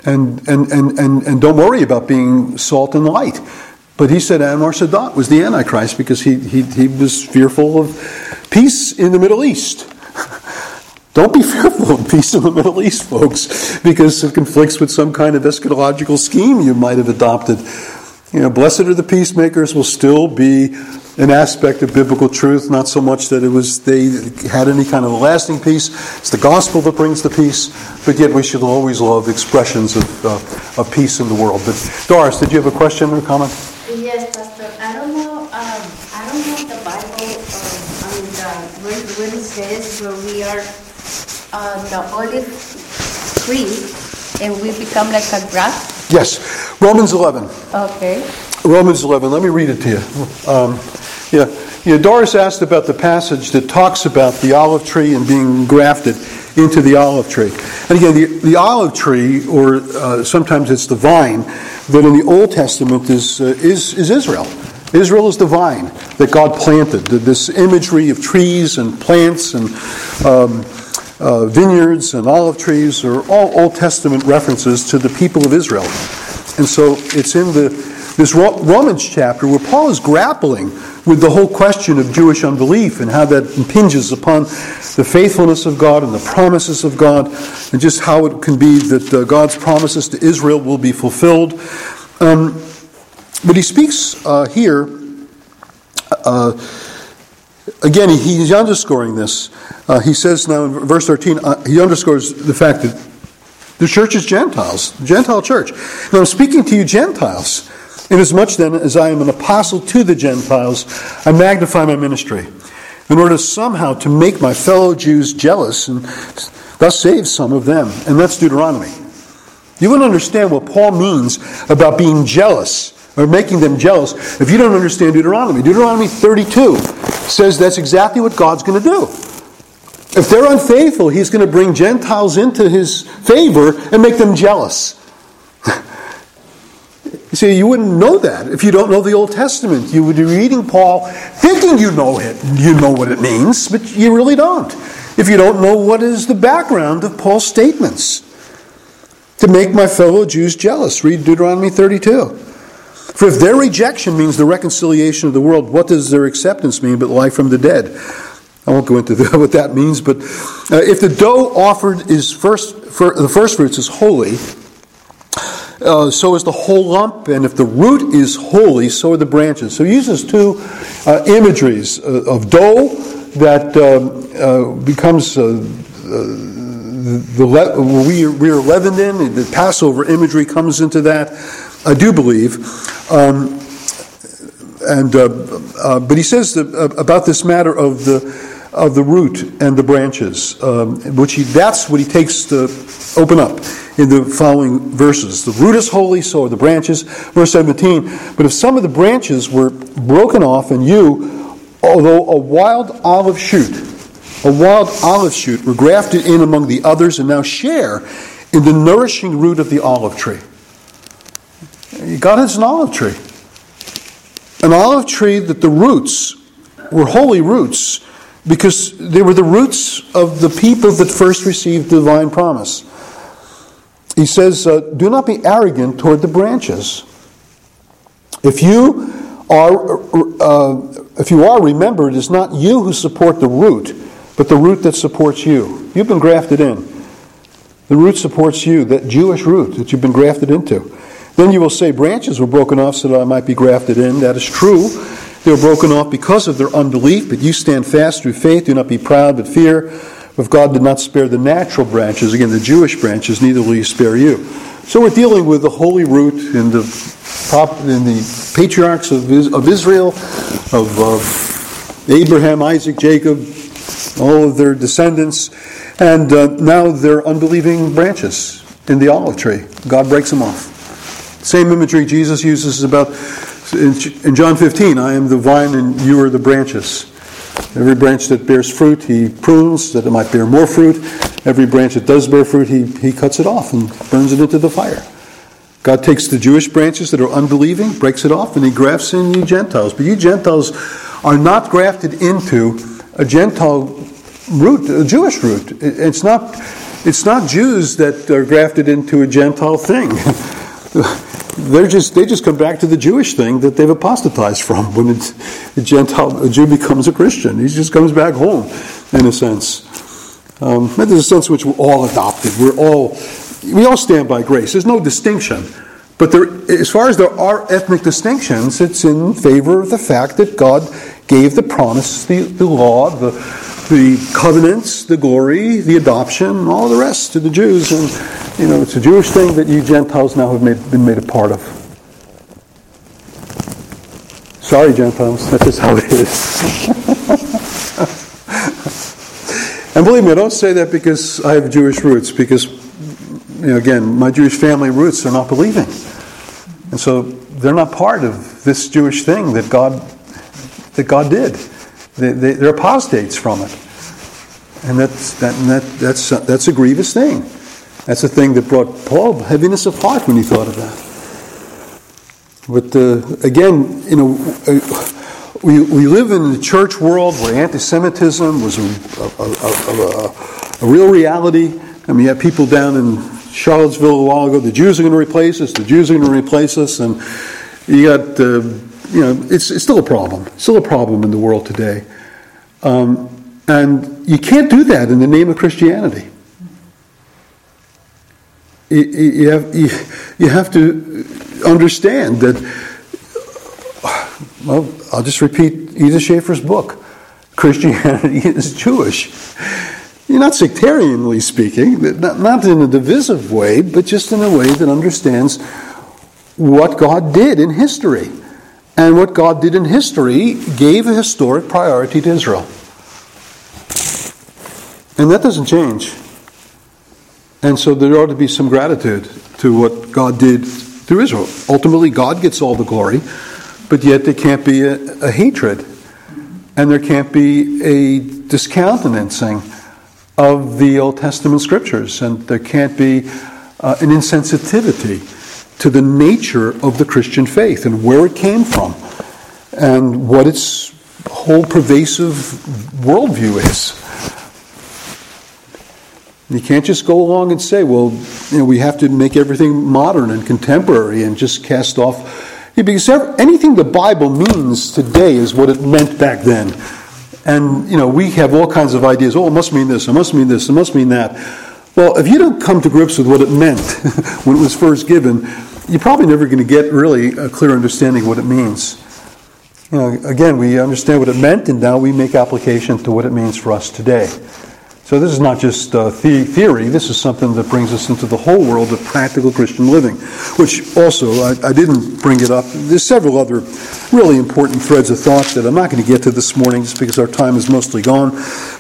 And, and, and, and, and don't worry about being salt and light. But he said Anwar Sadat was the Antichrist because he, he, he was fearful of peace in the Middle East. Don't be fearful of peace in the Middle East, folks, because it conflicts with some kind of eschatological scheme you might have adopted. You know, blessed are the peacemakers will still be an aspect of biblical truth, not so much that it was they had any kind of lasting peace. It's the gospel that brings the peace, but yet we should always love expressions of, uh, of peace in the world. But Doris, did you have a question or comment? Yes, Pastor. I don't know. Um, I don't know the Bible. Um, I mean, the, when, when it says where we are uh, the olive tree and we become like a grass. Yes, Romans 11. Okay. Romans 11. Let me read it to you. Um, yeah. Yeah, Doris asked about the passage that talks about the olive tree and being grafted into the olive tree. And again, the, the olive tree, or uh, sometimes it's the vine, that in the Old Testament is, uh, is, is Israel. Israel is the vine that God planted. This imagery of trees and plants and um, uh, vineyards and olive trees are all Old Testament references to the people of Israel. And so it's in the, this Romans chapter where Paul is grappling with the whole question of Jewish unbelief and how that impinges upon the faithfulness of God and the promises of God, and just how it can be that uh, God's promises to Israel will be fulfilled. Um, but he speaks uh, here. Uh, again, he's underscoring this. Uh, he says now in verse 13, uh, he underscores the fact that the church is Gentiles, Gentile church. Now I'm speaking to you, Gentiles. Inasmuch then as I am an apostle to the Gentiles, I magnify my ministry in order somehow to make my fellow Jews jealous and thus save some of them. And that's Deuteronomy. You wouldn't understand what Paul means about being jealous or making them jealous if you don't understand Deuteronomy. Deuteronomy 32 says that's exactly what God's going to do. If they're unfaithful, he's going to bring Gentiles into his favor and make them jealous. you see, you wouldn't know that if you don't know the Old Testament. You would be reading Paul thinking you know it, you know what it means, but you really don't. If you don't know what is the background of Paul's statements. To make my fellow Jews jealous. Read Deuteronomy 32. For if their rejection means the reconciliation of the world, what does their acceptance mean but life from the dead? I won't go into the, what that means, but uh, if the dough offered is first, the first fruits is holy, uh, so is the whole lump, and if the root is holy, so are the branches. So he uses two uh, imageries uh, of dough that um, uh, becomes uh, the, the, we, we are leavened in. The Passover imagery comes into that. I do believe. Um, and uh, uh, but he says that, uh, about this matter of the of the root and the branches, um, which he that's what he takes to open up in the following verses. The root is holy, so are the branches. Verse 17. But if some of the branches were broken off, and you, although a wild olive shoot, a wild olive shoot, were grafted in among the others, and now share in the nourishing root of the olive tree. God has an olive tree. An olive tree that the roots were holy roots because they were the roots of the people that first received divine promise. He says, uh, Do not be arrogant toward the branches. If you are, uh, if you are, remember, it is not you who support the root, but the root that supports you. You've been grafted in. The root supports you, that Jewish root that you've been grafted into. Then you will say, Branches were broken off so that I might be grafted in. That is true. They were broken off because of their unbelief, but you stand fast through faith. Do not be proud, but fear. If God did not spare the natural branches, again, the Jewish branches, neither will he spare you. So we're dealing with the holy root in the, the patriarchs of, of Israel, of Abraham, Isaac, Jacob, all of their descendants, and uh, now they're unbelieving branches in the olive tree. God breaks them off. Same imagery Jesus uses about in John 15 I am the vine and you are the branches. Every branch that bears fruit, he prunes that it might bear more fruit. Every branch that does bear fruit, he, he cuts it off and burns it into the fire. God takes the Jewish branches that are unbelieving, breaks it off, and he grafts in you Gentiles. But you Gentiles are not grafted into a Gentile root, a Jewish root. It's not, it's not Jews that are grafted into a Gentile thing. they're just they just come back to the Jewish thing that they've apostatized from. When a Gentile a Jew becomes a Christian, he just comes back home, in a sense. Um, there's a sense in which we're all adopted. We're all we all stand by grace. There's no distinction. But there, as far as there are ethnic distinctions, it's in favor of the fact that God gave the promise, the, the law, the, the covenants, the glory, the adoption, all the rest to the Jews. And you know, it's a Jewish thing that you Gentiles now have made, been made a part of. Sorry, Gentiles, that's just how it is. and believe me, I don't say that because I have Jewish roots, because, you know, again, my Jewish family roots are not believing. And so they're not part of this Jewish thing that God, that God did. They, they, they're apostates from it. And that's, that, and that, that's, that's a grievous thing. That's the thing that brought Paul heaviness of heart when he thought of that. But uh, again, you know, uh, we, we live in a church world where anti-Semitism was a, a, a, a, real reality. I mean, you have people down in Charlottesville a while ago. The Jews are going to replace us. The Jews are going to replace us, and you got, uh, you know, it's, it's still a problem. Still a problem in the world today. Um, and you can't do that in the name of Christianity you have, you have to understand that, well, I'll just repeat Edith Schaeffer's book Christianity is Jewish. You're not sectarianly speaking, not in a divisive way, but just in a way that understands what God did in history. And what God did in history gave a historic priority to Israel. And that doesn't change. And so there ought to be some gratitude to what God did through Israel. Ultimately, God gets all the glory, but yet there can't be a, a hatred and there can't be a discountenancing of the Old Testament scriptures, and there can't be uh, an insensitivity to the nature of the Christian faith and where it came from and what its whole pervasive worldview is. You can't just go along and say, well, you know, we have to make everything modern and contemporary and just cast off. Because anything the Bible means today is what it meant back then. And, you know, we have all kinds of ideas. Oh, it must mean this, it must mean this, it must mean that. Well, if you don't come to grips with what it meant when it was first given, you're probably never going to get really a clear understanding of what it means. You know, again, we understand what it meant, and now we make application to what it means for us today. So this is not just uh, the- theory, this is something that brings us into the whole world of practical Christian living, which also, I, I didn't bring it up. There's several other really important threads of thought that I'm not going to get to this morning just because our time is mostly gone.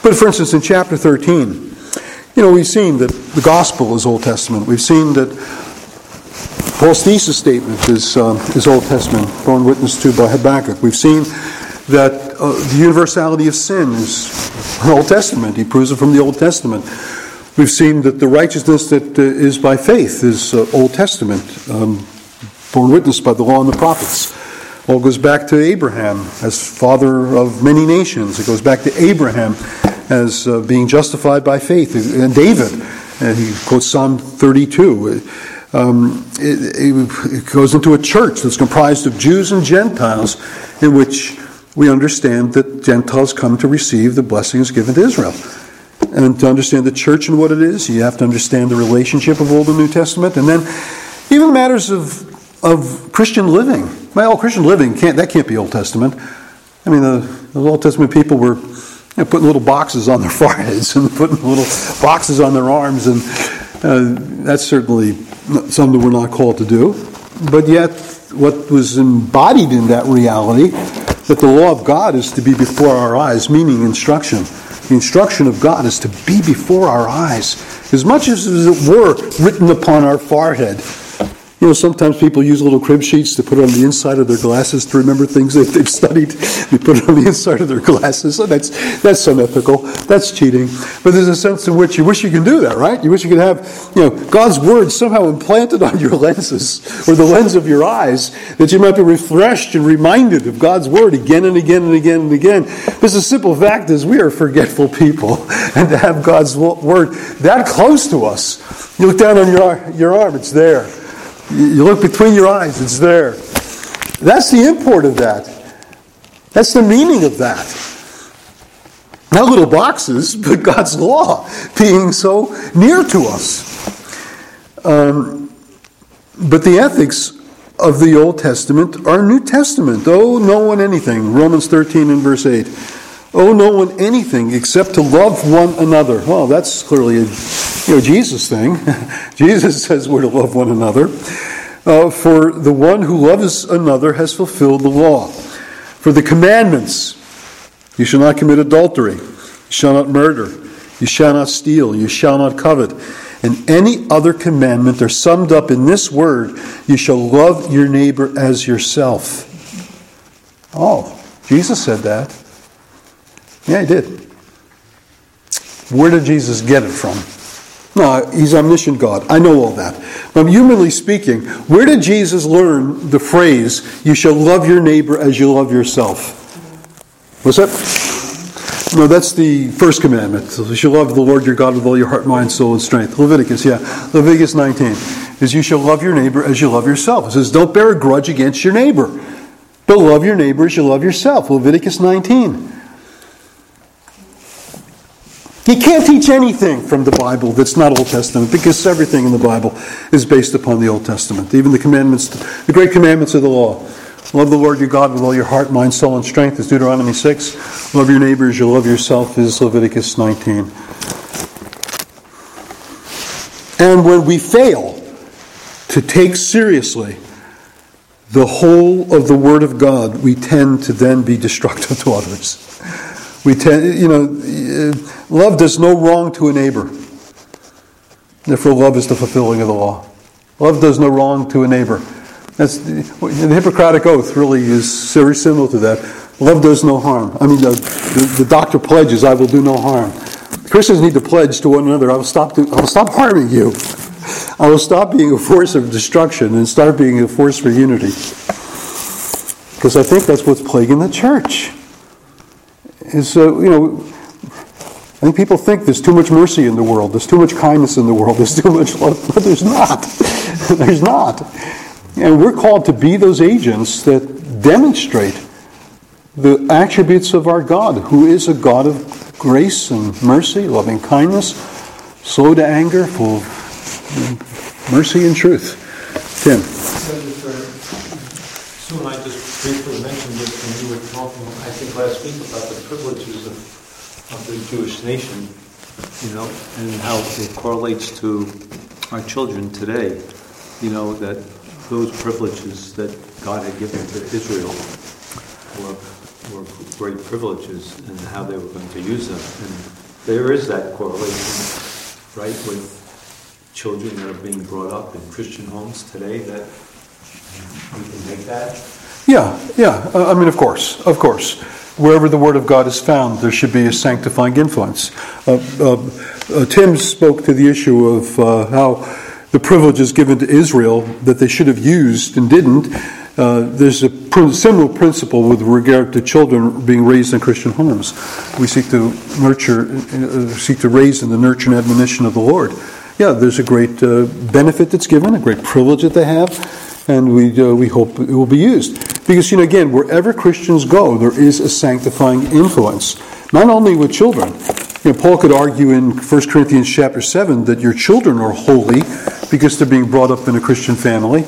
But for instance, in chapter 13, you know, we've seen that the gospel is Old Testament. We've seen that Paul's thesis statement is, uh, is Old Testament, borne witness to by Habakkuk. We've seen that uh, the universality of sin is Old Testament. He proves it from the Old Testament. We've seen that the righteousness that uh, is by faith is uh, Old Testament, um, borne witness by the law and the prophets. All goes back to Abraham as father of many nations. It goes back to Abraham as uh, being justified by faith. And David, And he quotes Psalm 32. Um, it, it, goes into a church that's comprised of Jews and Gentiles in which we understand that Gentiles come to receive the blessings given to Israel. And to understand the church and what it is, you have to understand the relationship of Old and New Testament. And then even matters of, of Christian living. Well, Christian living, can't, that can't be Old Testament. I mean, the, the Old Testament people were you know, putting little boxes on their foreheads and putting little boxes on their arms. And uh, that's certainly something we're not called to do, but yet what was embodied in that reality that the law of God is to be before our eyes, meaning instruction. The instruction of God is to be before our eyes, as much as it were written upon our forehead. You know, sometimes people use little crib sheets to put on the inside of their glasses to remember things that they've studied. They put it on the inside of their glasses. So that's that's unethical. That's cheating. But there's a sense in which you wish you could do that, right? You wish you could have, you know, God's word somehow implanted on your lenses or the lens of your eyes that you might be refreshed and reminded of God's word again and again and again and again. Because the simple fact is we are forgetful people, and to have God's word that close to us, you look down on your your arm, it's there. You look between your eyes, it's there. That's the import of that. That's the meaning of that. Not little boxes, but God's law being so near to us. Um, but the ethics of the Old Testament are New Testament. Oh, no one anything. Romans 13 and verse 8. Oh, no one anything except to love one another. Well, that's clearly a you know, Jesus thing. Jesus says we're to love one another. Uh, for the one who loves another has fulfilled the law. For the commandments, you shall not commit adultery, you shall not murder, you shall not steal, you shall not covet, and any other commandment are summed up in this word you shall love your neighbor as yourself. Oh, Jesus said that. Yeah, he did. Where did Jesus get it from? No, he's omniscient God. I know all that. But humanly speaking, where did Jesus learn the phrase, you shall love your neighbor as you love yourself? What's that? No, that's the first commandment. You shall love the Lord your God with all your heart, mind, soul, and strength. Leviticus, yeah. Leviticus 19 is you shall love your neighbor as you love yourself. It says, don't bear a grudge against your neighbor, but love your neighbor as you love yourself. Leviticus 19. You can't teach anything from the Bible that's not Old Testament because everything in the Bible is based upon the Old Testament. Even the commandments, the great commandments of the law. Love the Lord your God with all your heart, mind, soul, and strength is Deuteronomy 6. Love your neighbors, you love yourself is Leviticus 19. And when we fail to take seriously the whole of the Word of God, we tend to then be destructive to others. We tend, you know, love does no wrong to a neighbor. Therefore, love is the fulfilling of the law. Love does no wrong to a neighbor. That's the, the Hippocratic oath. Really, is very similar to that. Love does no harm. I mean, the, the, the doctor pledges, "I will do no harm." Christians need to pledge to one another, "I will stop. To, I will stop harming you. I will stop being a force of destruction and start being a force for unity." Because I think that's what's plaguing the church is, uh, you know, I think people think there's too much mercy in the world, there's too much kindness in the world, there's too much love, but there's not. there's not. And we're called to be those agents that demonstrate the attributes of our God, who is a God of grace and mercy, loving kindness, slow to anger, full of mercy and truth. Tim. Soon I just briefly mentioned this when you were talking, I think last week, about the privileges of, of the Jewish nation, you know, and how it correlates to our children today. You know, that those privileges that God had given to Israel were, were great privileges and how they were going to use them. And there is that correlation, right, with children that are being brought up in Christian homes today that can make that? Yeah, yeah. Uh, I mean, of course, of course. Wherever the Word of God is found, there should be a sanctifying influence. Uh, uh, uh Tim spoke to the issue of uh, how the privileges given to Israel that they should have used and didn't. Uh, there's a pr- similar principle with regard to children being raised in Christian homes. We seek to nurture, seek to raise in the nurture and admonition of the Lord. Yeah, there's a great benefit that's given, a great privilege that they have and we, uh, we hope it will be used. Because, you know, again, wherever Christians go, there is a sanctifying influence, not only with children. You know, Paul could argue in 1 Corinthians chapter 7 that your children are holy because they're being brought up in a Christian family.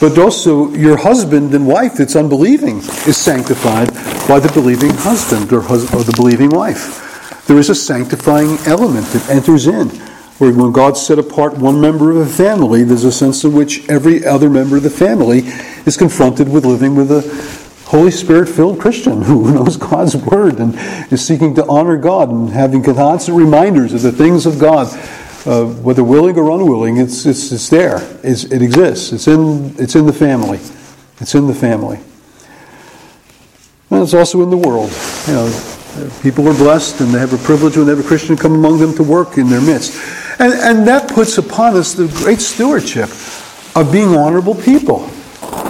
But also, your husband and wife that's unbelieving is sanctified by the believing husband or, hus- or the believing wife. There is a sanctifying element that enters in where when God set apart one member of a family, there's a sense in which every other member of the family is confronted with living with a Holy Spirit filled Christian who knows God's Word and is seeking to honor God and having constant reminders of the things of God, uh, whether willing or unwilling, it's, it's, it's there. It's, it exists. It's in, it's in the family. It's in the family. And it's also in the world. You know, people are blessed and they have a privilege when they have a Christian come among them to work in their midst. And, and that puts upon us the great stewardship of being honorable people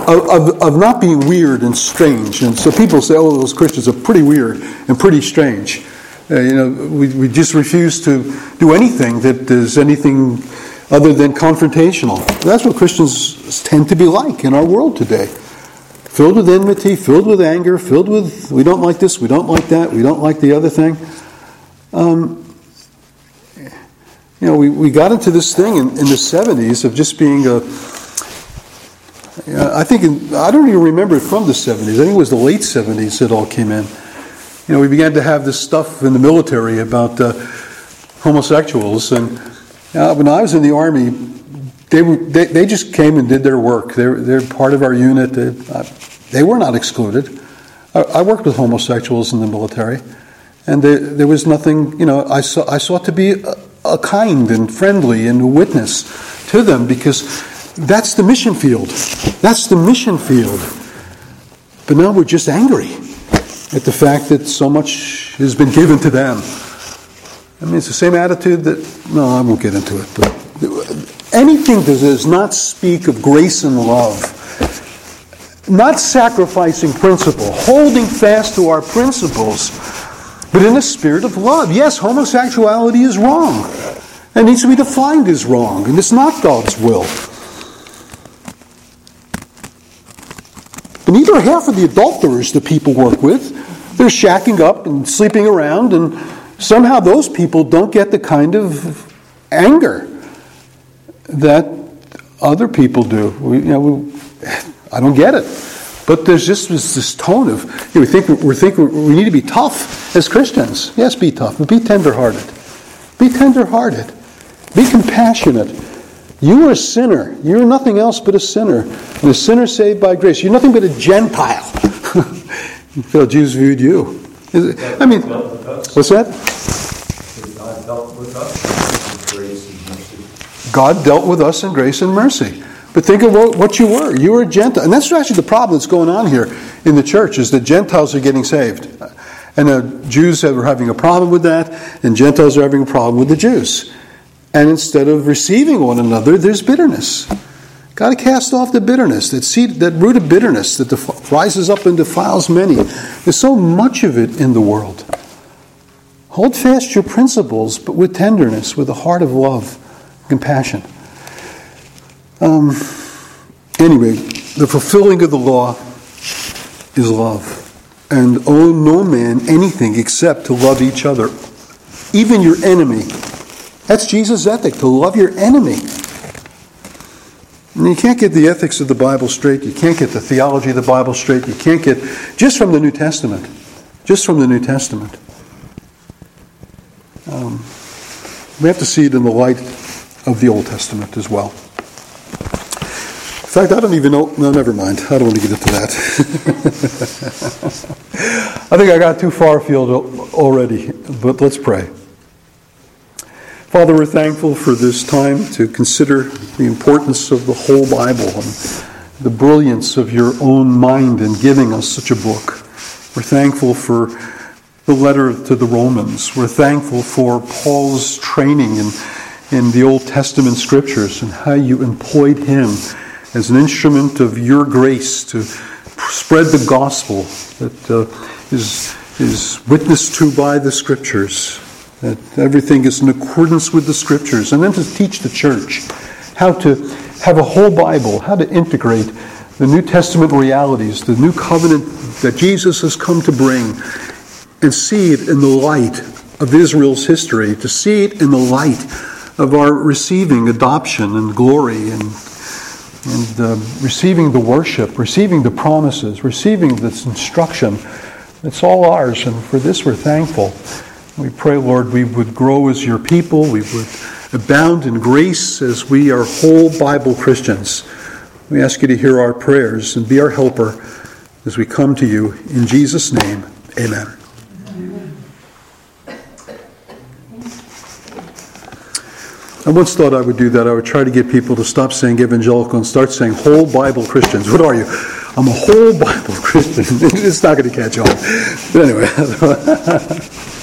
of, of, of, not being weird and strange. And so people say, oh, those Christians are pretty weird and pretty strange. Uh, you know, we, we just refuse to do anything that is anything other than confrontational. That's what Christians tend to be like in our world today. Filled with enmity, filled with anger, filled with, we don't like this, we don't like that, we don't like the other thing. Um, you know, we, we got into this thing in, in the 70s of just being a, I think in, I don't even remember it from the 70s. I think it was the late 70s it all came in. You know, we began to have this stuff in the military about uh, homosexuals, and uh, when I was in the army, they, were, they, they just came and did their work. They're, they're part of our unit. They, uh, they were not excluded. I, I, worked with homosexuals in the military, and they, there was nothing. You know, I saw I sought to be a kind and friendly and a witness to them because that's the mission field. That's the mission field. But now we're just angry at the fact that so much has been given to them. I mean, it's the same attitude that, no, I won't get into it, but anything that does not speak of grace and love, not sacrificing principle, holding fast to our principles, but in a spirit of love. Yes, homosexuality is wrong. It needs to be defined as wrong, and it's not God's will. And neither half of the adulterers that people work with. They're shacking up and sleeping around, and somehow those people don't get the kind of anger that other people do. We, you know, we, I don't get it. But there's just this, this tone of you know, we think we think we need to be tough as Christians. Yes, be tough, but be tenderhearted. Be tenderhearted. Be compassionate. You are a sinner. You're nothing else but a sinner. And a sinner saved by grace. You're nothing but a Gentile. Phil, Jews viewed you. I mean, what's that? God dealt with us in grace and mercy. But think of what you were. You were a Gentile. And that's actually the problem that's going on here in the church is that Gentiles are getting saved. And the Jews are having a problem with that, and Gentiles are having a problem with the Jews. And instead of receiving one another, there's bitterness. Got to cast off the bitterness, that seed, that root of bitterness that def- rises up and defiles many. There's so much of it in the world. Hold fast your principles, but with tenderness, with a heart of love, compassion. Um, anyway, the fulfilling of the law is love. And owe no man anything except to love each other, even your enemy that's Jesus' ethic, to love your enemy. And you can't get the ethics of the Bible straight. You can't get the theology of the Bible straight. You can't get just from the New Testament. Just from the New Testament. Um, we have to see it in the light of the Old Testament as well. Fact, I don't even know. No, never mind. I don't want to get into that. I think I got too far afield already, but let's pray. Father, we're thankful for this time to consider the importance of the whole Bible and the brilliance of your own mind in giving us such a book. We're thankful for the letter to the Romans. We're thankful for Paul's training in, in the Old Testament scriptures and how you employed him as an instrument of your grace to spread the gospel that uh, is is witnessed to by the scriptures that everything is in accordance with the scriptures, and then to teach the church how to have a whole Bible, how to integrate the New Testament realities, the new covenant that Jesus has come to bring, and see it in the light of Israel's history, to see it in the light of our receiving adoption and glory and and uh, receiving the worship, receiving the promises, receiving this instruction. It's all ours, and for this we're thankful. We pray, Lord, we would grow as your people. We would abound in grace as we are whole Bible Christians. We ask you to hear our prayers and be our helper as we come to you. In Jesus' name, amen. I once thought I would do that. I would try to get people to stop saying evangelical and start saying whole Bible Christians. What are you? I'm a whole Bible Christian. it's not going to catch on. But anyway.